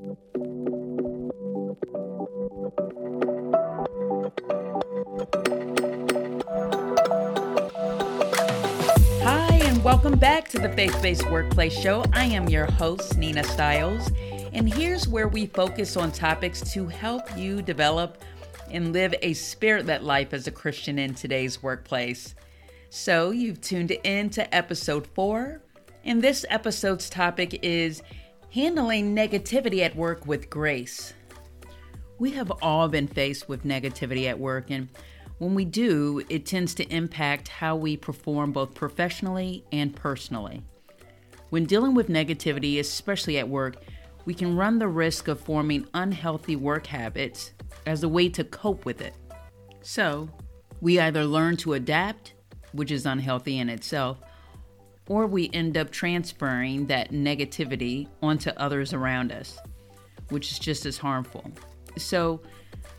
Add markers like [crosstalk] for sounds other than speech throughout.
Hi, and welcome back to the Faith Based Workplace Show. I am your host, Nina Stiles, and here's where we focus on topics to help you develop and live a spirit led life as a Christian in today's workplace. So, you've tuned in to episode four, and this episode's topic is handling negativity at work with grace. We have all been faced with negativity at work, and when we do, it tends to impact how we perform both professionally and personally. When dealing with negativity, especially at work, we can run the risk of forming unhealthy work habits as a way to cope with it. So, we either learn to adapt, which is unhealthy in itself, or we end up transferring that negativity onto others around us, which is just as harmful. So,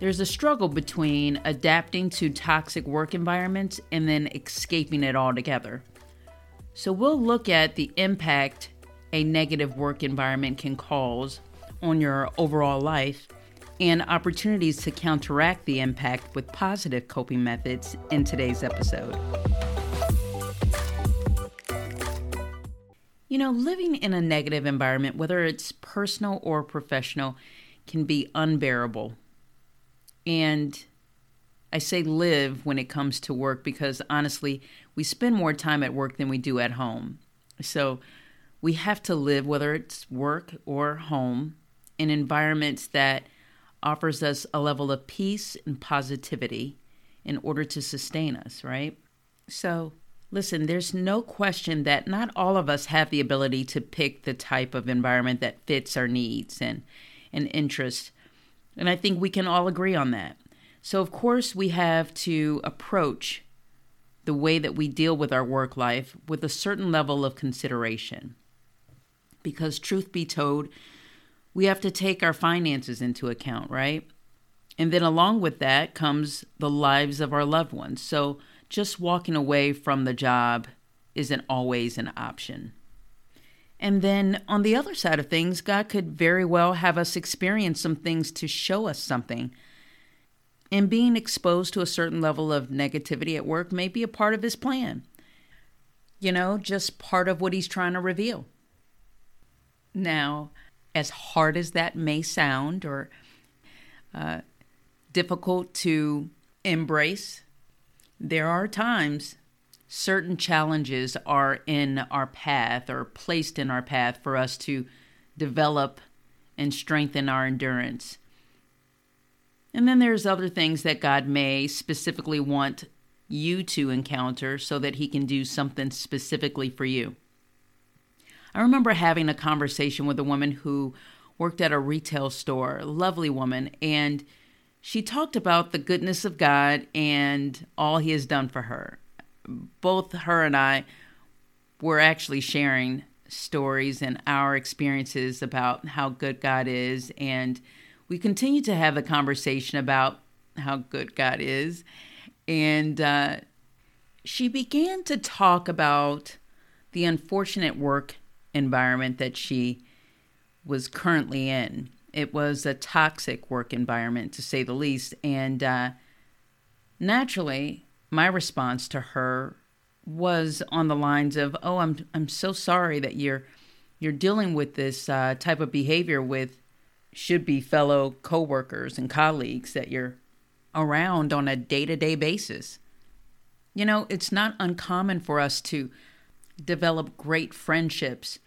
there's a struggle between adapting to toxic work environments and then escaping it altogether. So, we'll look at the impact a negative work environment can cause on your overall life and opportunities to counteract the impact with positive coping methods in today's episode. You know, living in a negative environment, whether it's personal or professional, can be unbearable and I say live when it comes to work because honestly, we spend more time at work than we do at home. So we have to live, whether it's work or home, in environments that offers us a level of peace and positivity in order to sustain us, right? So, listen, there's no question that not all of us have the ability to pick the type of environment that fits our needs and, and interests. And I think we can all agree on that. So, of course, we have to approach the way that we deal with our work life with a certain level of consideration. Because, truth be told, we have to take our finances into account, right? And then, along with that, comes the lives of our loved ones. So, just walking away from the job isn't always an option. And then on the other side of things, God could very well have us experience some things to show us something. And being exposed to a certain level of negativity at work may be a part of His plan. You know, just part of what He's trying to reveal. Now, as hard as that may sound or uh, difficult to embrace, there are times certain challenges are in our path or placed in our path for us to develop and strengthen our endurance. And then there's other things that God may specifically want you to encounter so that he can do something specifically for you. I remember having a conversation with a woman who worked at a retail store, lovely woman, and she talked about the goodness of God and all he has done for her both her and I were actually sharing stories and our experiences about how good God is. And we continue to have the conversation about how good God is. And uh, she began to talk about the unfortunate work environment that she was currently in. It was a toxic work environment, to say the least. And uh, naturally, my response to her was on the lines of, "Oh, I'm I'm so sorry that you're you're dealing with this uh, type of behavior with should be fellow coworkers and colleagues that you're around on a day-to-day basis." You know, it's not uncommon for us to develop great friendships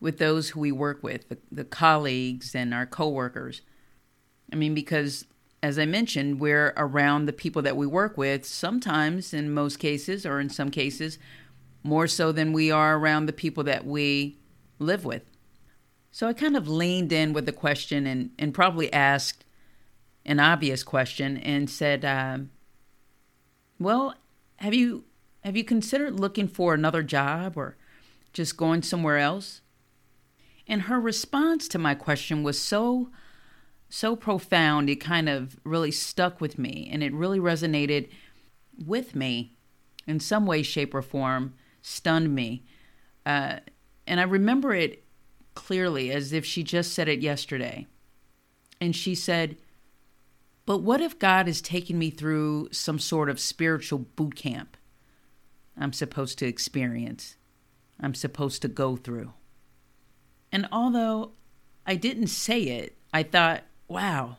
with those who we work with, the, the colleagues and our coworkers. I mean, because as I mentioned, we're around the people that we work with, sometimes, in most cases, or in some cases, more so than we are around the people that we live with. So I kind of leaned in with the question and, and probably asked an obvious question and said, uh, "Well, have you have you considered looking for another job or just going somewhere else?" And her response to my question was so so profound, it kind of really stuck with me and it really resonated with me in some way, shape, or form, stunned me. Uh, and I remember it clearly as if she just said it yesterday. And she said, But what if God is taking me through some sort of spiritual boot camp I'm supposed to experience? I'm supposed to go through. And although I didn't say it, I thought, wow,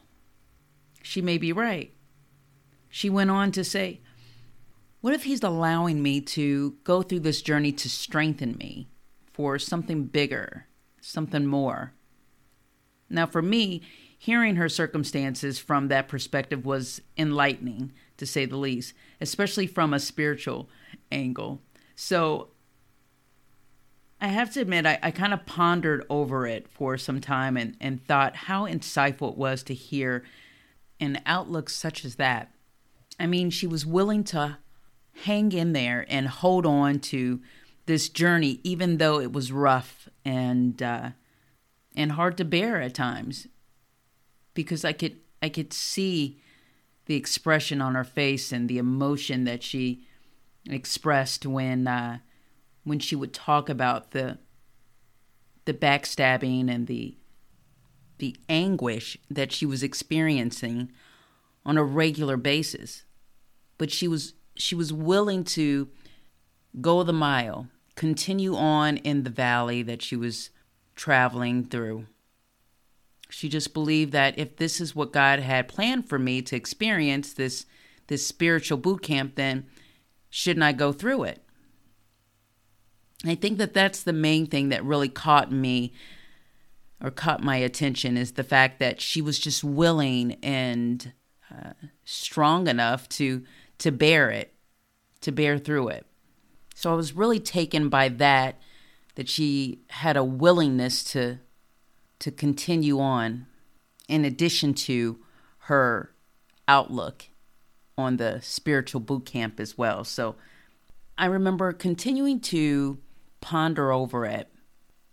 she may be right. She went on to say, What if he's allowing me to go through this journey to strengthen me for something bigger, something more? Now, for me, hearing her circumstances from that perspective was enlightening, to say the least, especially from a spiritual angle. So I have to admit, I, I kind of pondered over it for some time and, and thought how insightful it was to hear an outlook such as that. I mean, she was willing to hang in there and hold on to this journey, even though it was rough and uh, and hard to bear at times, because I could I could see the expression on her face and the emotion that she expressed when uh, when she would talk about the the backstabbing and the the anguish that she was experiencing on a regular basis. But she was she was willing to go the mile continue on in the valley that she was traveling through. She just believed that if this is what God had planned for me to experience this this spiritual boot camp then shouldn't I go through it I think that that's the main thing that really caught me or caught my attention is the fact that she was just willing and uh, strong enough to to bear it, to bear through it. So I was really taken by that that she had a willingness to to continue on in addition to her outlook on the spiritual boot camp as well. So I remember continuing to ponder over it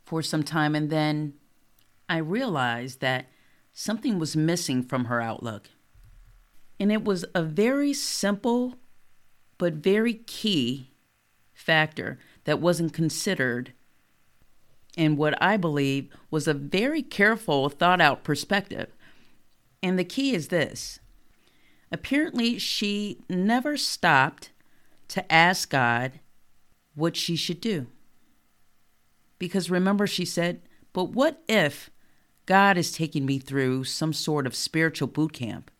for some time, and then I realized that something was missing from her outlook. And it was a very simple but very key factor that wasn't considered in what I believe was a very careful, thought out perspective. And the key is this apparently, she never stopped to ask God what she should do. Because remember, she said, But what if God is taking me through some sort of spiritual boot camp?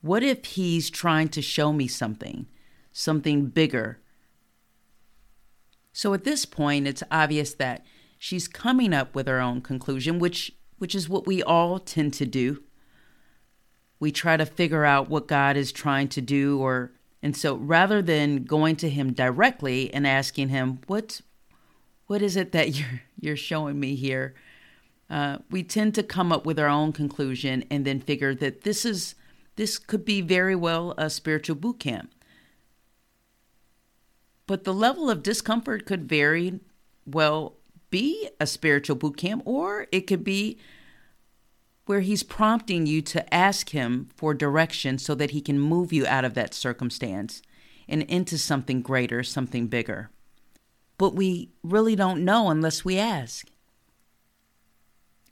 What if He's trying to show me something, something bigger? So at this point, it's obvious that she's coming up with her own conclusion, which, which is what we all tend to do. We try to figure out what God is trying to do, or and so rather than going to Him directly and asking Him, "What's what is it that [laughs] you're you're showing me here? Uh, we tend to come up with our own conclusion and then figure that this is this could be very well a spiritual boot camp. But the level of discomfort could very well be a spiritual boot camp, or it could be where he's prompting you to ask him for direction so that he can move you out of that circumstance and into something greater, something bigger but we really don't know unless we ask.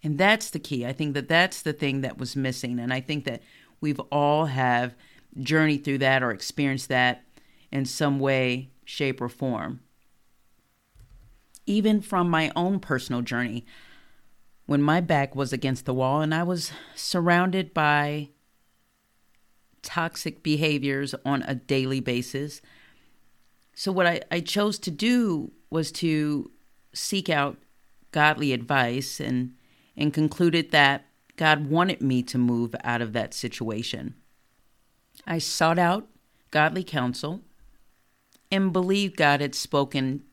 And that's the key. I think that that's the thing that was missing. And I think that we've all have journeyed through that or experienced that in some way, shape, or form. Even from my own personal journey, when my back was against the wall and I was surrounded by toxic behaviors on a daily basis. So, what I, I chose to do was to seek out godly advice and and concluded that God wanted me to move out of that situation. I sought out godly counsel and believed God had spoken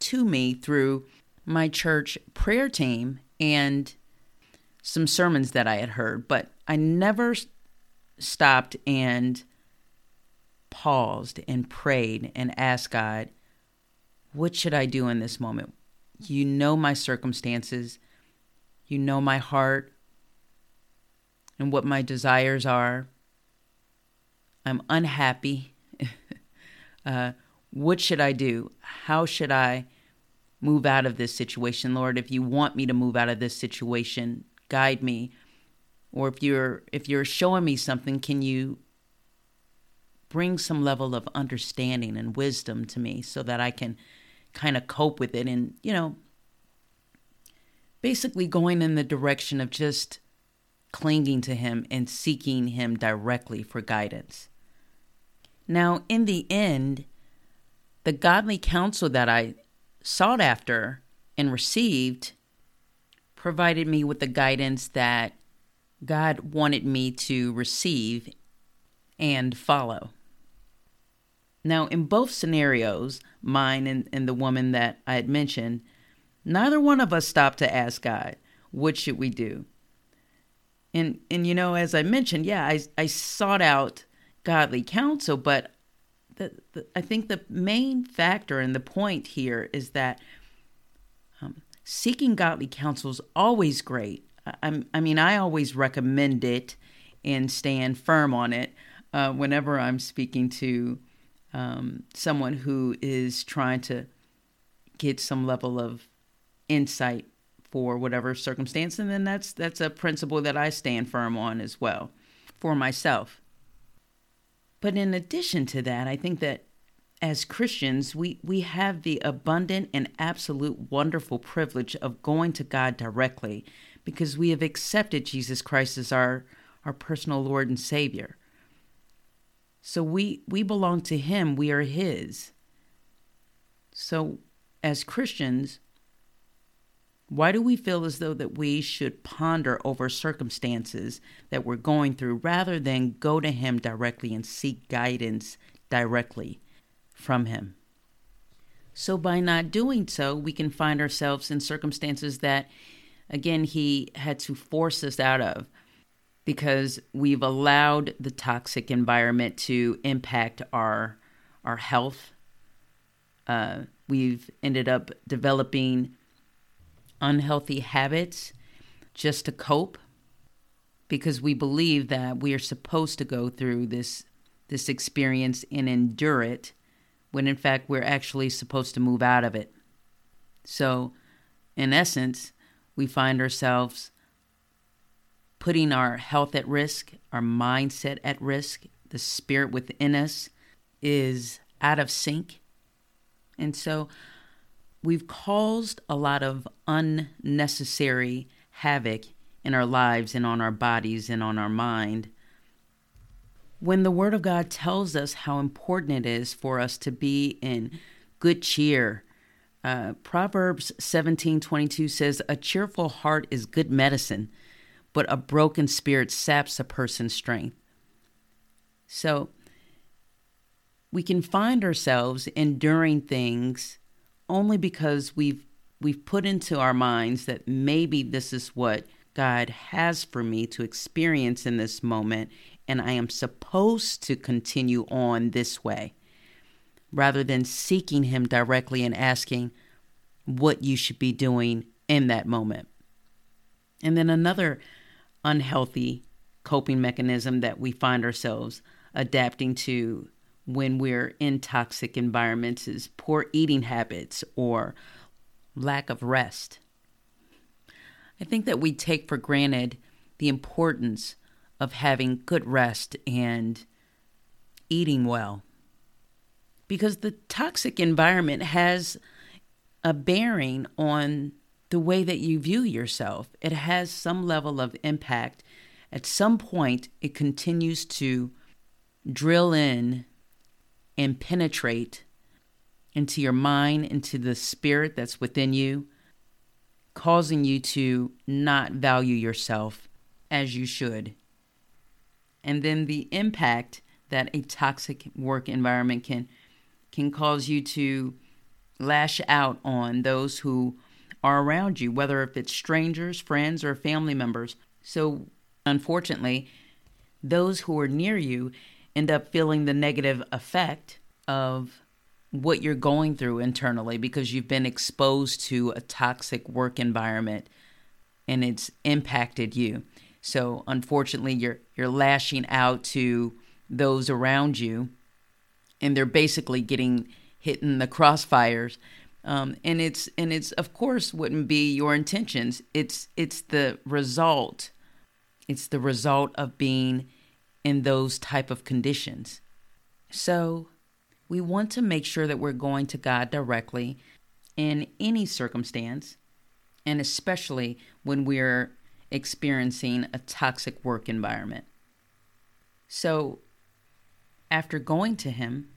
to me through my church prayer team and some sermons that I had heard, but I never stopped and paused and prayed and asked God, what should I do in this moment? You know my circumstances. You know my heart and what my desires are. I'm unhappy. [laughs] uh, what should I do? How should I move out of this situation. Lord, if you want me to move out of this situation, guide me. Or if you're if you're showing me something, can you bring some level of understanding and wisdom to me so that I can kind of cope with it and, you know, basically going in the direction of just clinging to him and seeking him directly for guidance. Now, in the end, the godly counsel that I sought after and received provided me with the guidance that God wanted me to receive and follow. Now, in both scenarios, mine and, and the woman that I had mentioned, neither one of us stopped to ask God, what should we do? And and you know, as I mentioned, yeah, I I sought out godly counsel, but the, the I think the main factor and the point here is that um, seeking godly counsel is always great. I, I mean, I always recommend it and stand firm on it uh, whenever I'm speaking to um, someone who is trying to get some level of insight for whatever circumstance and then that's that's a principle that I stand firm on as well for myself. But in addition to that, I think that as Christians, we, we have the abundant and absolute wonderful privilege of going to God directly because we have accepted Jesus Christ as our, our personal Lord and Savior. So we, we belong to Him, we are His. So as Christians, why do we feel as though that we should ponder over circumstances that we're going through rather than go to him directly and seek guidance directly from him? So by not doing so, we can find ourselves in circumstances that again he had to force us out of because we've allowed the toxic environment to impact our our health. Uh, we've ended up developing unhealthy habits just to cope because we believe that we are supposed to go through this this experience and endure it when in fact we're actually supposed to move out of it. So, in essence, we find ourselves putting our health at risk, our mindset at risk, the spirit within us is out of sync. And so we've caused a lot of unnecessary havoc in our lives and on our bodies and on our mind. When the Word of God tells us how important it is for us to be in good cheer, uh, Proverbs 17:22 says, "A cheerful heart is good medicine, but a broken spirit saps a person's strength." So we can find ourselves enduring things only because we've we've put into our minds that maybe this is what God has for me to experience in this moment and I am supposed to continue on this way rather than seeking him directly and asking what you should be doing in that moment. And then another unhealthy coping mechanism that we find ourselves adapting to when we're in toxic environments is poor eating habits or lack of rest. I think that we take for granted the importance of having good rest and eating well because the toxic environment has a bearing on the way that you view yourself. It has some level of impact. At some point, it continues to drill in and penetrate into your mind, into the spirit that's within you, causing you to not value yourself as you should. And then the impact that a toxic work environment can can cause you to lash out on those who are around you, whether if it's strangers, friends, or family members. So unfortunately, those who are near you end up feeling the negative effect of what you're going through internally because you've been exposed to a toxic work environment and it's impacted you. So unfortunately you're you're lashing out to those around you and they're basically getting hit in the crossfires Um, and it's and it's of course wouldn't be your intentions. It's it's the result. It's the result of being in those type of conditions. So we want to make sure that we're going to God directly in any circumstance, and especially when we're experiencing a toxic work environment. So after going to Him,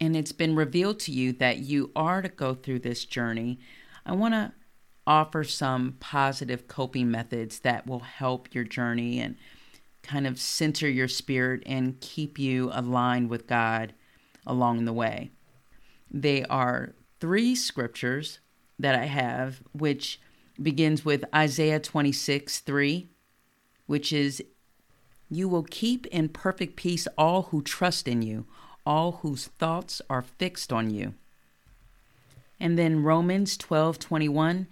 and it's been revealed to you that you are to go through this journey, I want to offer some positive coping methods that will help your journey and kind of center your spirit and keep you aligned with God along the way. They are three scriptures that I have, which begins with Isaiah 26 3, which is, You will keep in perfect peace all who trust in you all whose thoughts are fixed on you. And then Romans 12:21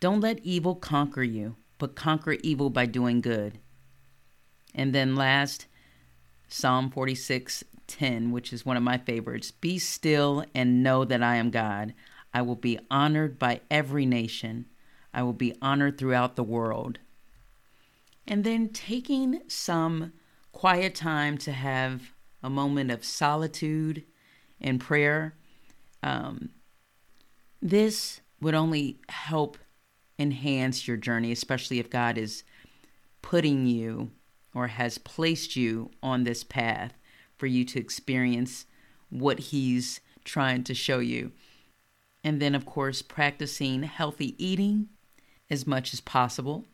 Don't let evil conquer you, but conquer evil by doing good. And then last Psalm 46:10, which is one of my favorites. Be still and know that I am God. I will be honored by every nation. I will be honored throughout the world. And then taking some quiet time to have a moment of solitude and prayer. Um, this would only help enhance your journey, especially if God is putting you or has placed you on this path for you to experience what He's trying to show you. And then, of course, practicing healthy eating as much as possible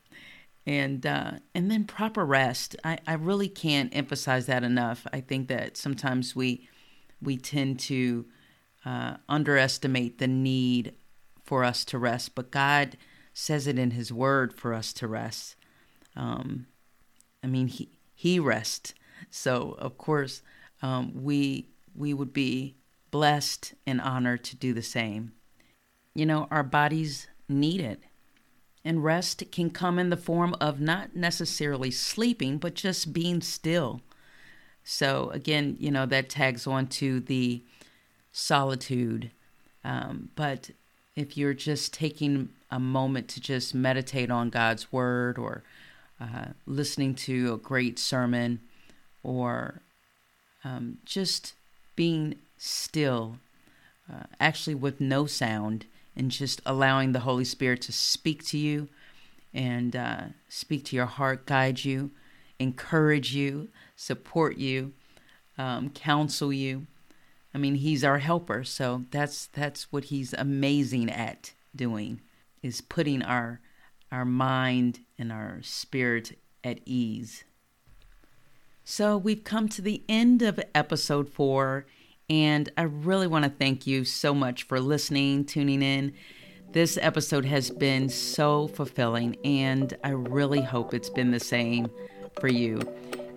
and uh, and then proper rest. I, I really can't emphasize that enough. I think that sometimes we we tend to uh, underestimate the need for us to rest, but God says it in His Word for us to rest. Um, I mean, He He rests, so of course um, we we would be blessed and honored to do the same. You know, our bodies need it. And rest can come in the form of not necessarily sleeping, but just being still. So, again, you know, that tags on to the solitude. Um, but if you're just taking a moment to just meditate on God's word or uh, listening to a great sermon or um, just being still, uh, actually with no sound, and just allowing the Holy Spirit to speak to you and uh, speak to your heart, guide you, encourage you, support you, um, counsel you. I mean, He's our helper, so that's that's what He's amazing at doing is putting our our mind and our spirit at ease. So we've come to the end of episode four. And I really want to thank you so much for listening, tuning in. This episode has been so fulfilling, and I really hope it's been the same for you.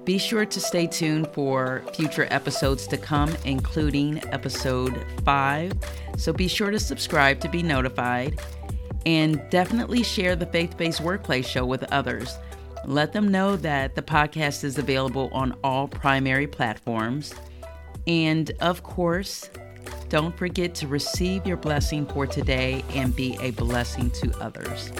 Be sure to stay tuned for future episodes to come, including episode five. So be sure to subscribe to be notified and definitely share the Faith Based Workplace Show with others. Let them know that the podcast is available on all primary platforms. And of course, don't forget to receive your blessing for today and be a blessing to others.